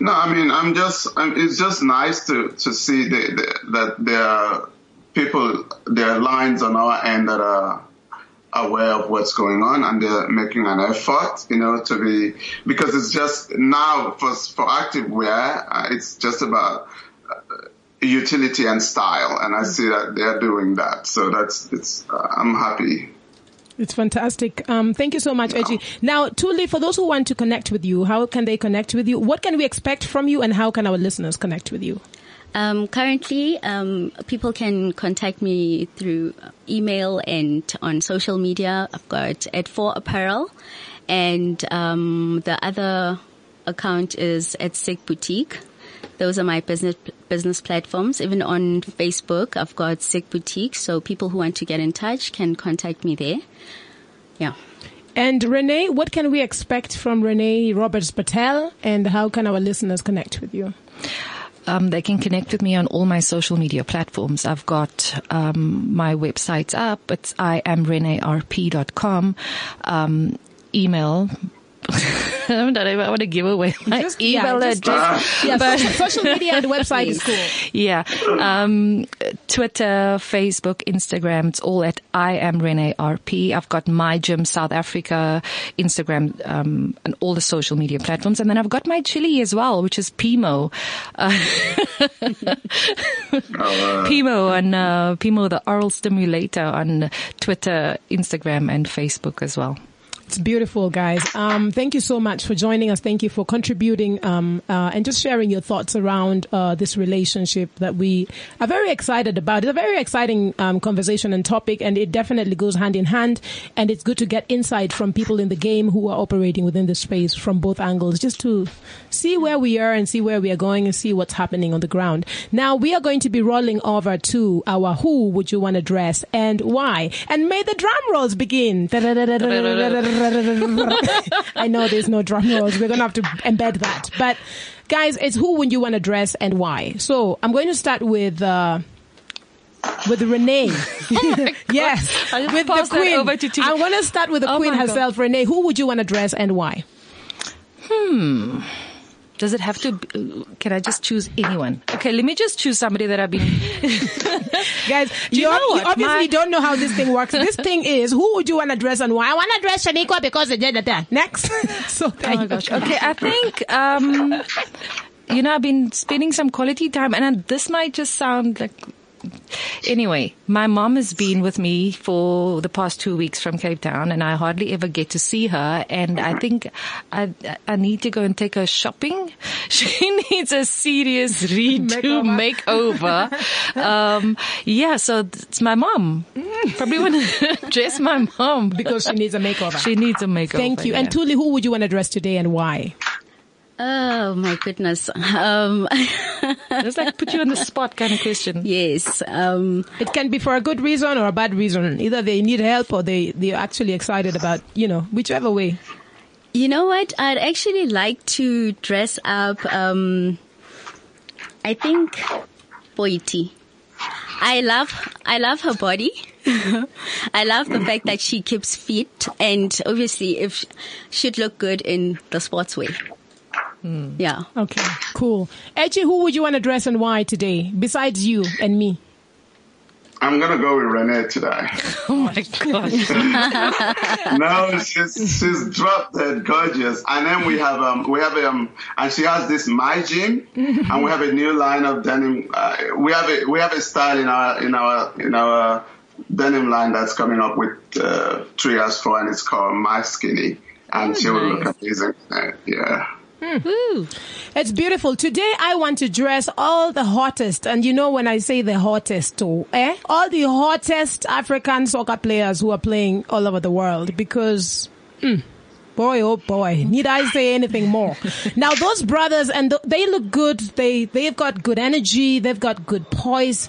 No, I mean, I'm just, I'm, it's just nice to, to see the, the, that there are people, there are lines on our end that are aware of what's going on and they're making an effort, you know, to be, because it's just now for, for active wear, uh, it's just about uh, utility and style. And I see that they're doing that. So that's, it's, uh, I'm happy. It's fantastic. Um, thank you so much, AG. Now, Thuli, for those who want to connect with you, how can they connect with you? What can we expect from you, and how can our listeners connect with you? Um, currently, um, people can contact me through email and on social media. I've got at FAW Apparel, and um, the other account is at Sick Boutique. Those are my business business platforms. Even on Facebook, I've got Sick Boutique. So people who want to get in touch can contact me there. Yeah. And Renee, what can we expect from Renee Roberts Patel, and how can our listeners connect with you? um, they can connect with me on all my social media platforms. I've got um, my websites up. It's I am iamrenearp.com. Um, email I don't know if I want to give away my Just- email yeah, just- address. Yeah, but social, social media and website is cool. yeah. Um, Twitter, Facebook, Instagram, it's all at I am Renee RP. I've got my gym South Africa, Instagram, um, and all the social media platforms. And then I've got my chili as well, which is Pimo. Uh, Pimo and, uh, Pimo the oral stimulator on Twitter, Instagram, and Facebook as well. It's beautiful, guys. Um, thank you so much for joining us. Thank you for contributing um, uh, and just sharing your thoughts around uh, this relationship that we are very excited about. It's a very exciting um, conversation and topic, and it definitely goes hand in hand. And it's good to get insight from people in the game who are operating within the space from both angles, just to see where we are and see where we are going and see what's happening on the ground. Now we are going to be rolling over to our who would you want to dress and why, and may the drum rolls begin. I know there's no drum rolls. We're going to have to embed that. But guys, it's who would you want to dress and why. So I'm going to start with, uh, with Renee. yes. I'll with the queen. I want to start with the Oh queen my God. herself, Renee. Who would you want to dress and why? Does it have to? Be, can I just choose anyone? Okay, let me just choose somebody that I've been. Guys, you you, know you what? obviously My- don't know how this thing works. This thing is, who would you want to dress and why? I want to dress Shaniqua because they did that. Next. so Oh my go. gosh. Okay, I think um, you know I've been spending some quality time, and uh, this might just sound like. Anyway, my mom has been with me for the past two weeks from Cape Town, and I hardly ever get to see her. And I think I I need to go and take her shopping. She needs a serious redo makeover. um, yeah, so it's my mom. Probably want to dress my mom Because she needs a makeover. she needs a makeover. Thank you. yeah. And Thuli, who would you want to dress today and why? Oh my goodness. Um, It's like put you on the spot kind of question. yes. Um, It can be for a good reason or a bad reason. Either they need help or they, they're actually excited about, you know, whichever way. You know what? I'd actually like to dress up. Um, I think Boity. I love I love her body. I love the fact that she keeps fit, and obviously, if she'd look good in the sportswear. Yeah. Okay, cool. Echi, who would you want to dress and why today, besides you and me? I'm gonna go with Renee today. Oh my gosh. no, she's she's drop dead gorgeous. And then we have um we have um and she has this my gym, and we have a new line of denim. Uh, we have a we have a style in our in our in our denim line that's coming up with uh, three years four, and it's called my skinny, and she will look amazing. Uh, yeah. It's beautiful. Today I want to dress all the hottest, and you know when I say the hottest too, eh? All the hottest African soccer players who are playing all over the world because, mm, boy, oh boy, need I say anything more? now those brothers, and th- they look good. They, they've got good energy. They've got good poise.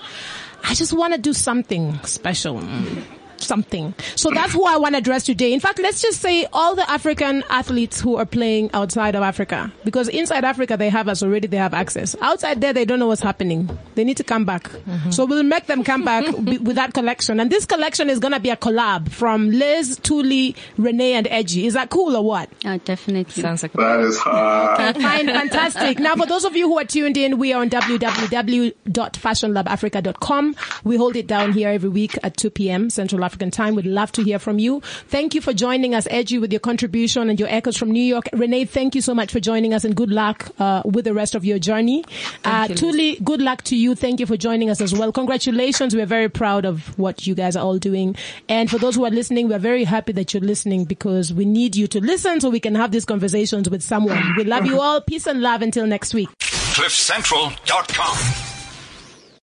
I just want to do something special. Mm, Something. So that's who I want to address today. In fact, let's just say all the African athletes who are playing outside of Africa, because inside Africa they have us already, they have access. Outside there, they don't know what's happening. They need to come back. Mm-hmm. So we'll make them come back b- with that collection. And this collection is going to be a collab from Liz, Thuli, Renee, and Edgy. Is that cool or what? Oh, definitely. Sounds like That is hard. Fine, fantastic. Now, for those of you who are tuned in, we are on www.fashionlabafrica.com. We hold it down here every week at 2 p.m. Central African time. We'd love to hear from you. Thank you for joining us, Edgy, with your contribution and your echoes from New York. Renee, thank you so much for joining us and good luck uh, with the rest of your journey. Uh, you, Thuli, good luck to you. Thank you for joining us as well. Congratulations. We're very proud of what you guys are all doing. And for those who are listening, we're very happy that you're listening because we need you to listen so we can have these conversations with someone. We love you all. Peace and love until next week. CliffCentral.com.